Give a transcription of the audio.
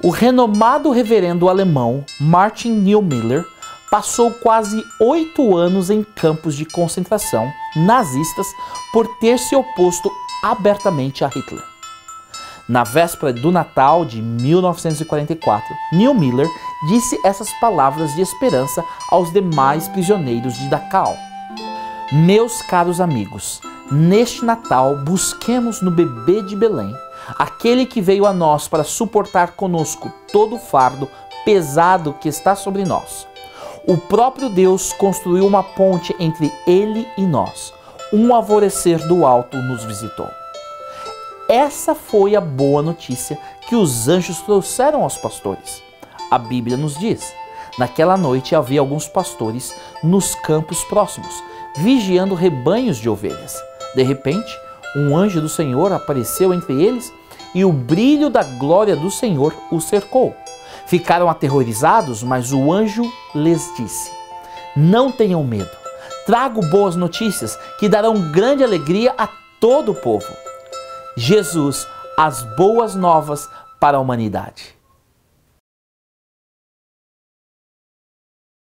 O renomado reverendo alemão Martin Niemöller passou quase oito anos em campos de concentração nazistas por ter se oposto abertamente a Hitler. Na véspera do Natal de 1944, Neil Miller disse essas palavras de esperança aos demais prisioneiros de Dachau. Meus caros amigos, neste Natal busquemos no bebê de Belém aquele que veio a nós para suportar conosco todo o fardo pesado que está sobre nós. O próprio Deus construiu uma ponte entre ele e nós. Um alvorecer do alto nos visitou. Essa foi a boa notícia que os anjos trouxeram aos pastores. A Bíblia nos diz: naquela noite havia alguns pastores nos campos próximos, vigiando rebanhos de ovelhas. De repente, um anjo do Senhor apareceu entre eles e o brilho da glória do Senhor os cercou. Ficaram aterrorizados, mas o anjo lhes disse: Não tenham medo. Trago boas notícias que darão grande alegria a todo o povo. Jesus, as boas novas para a humanidade.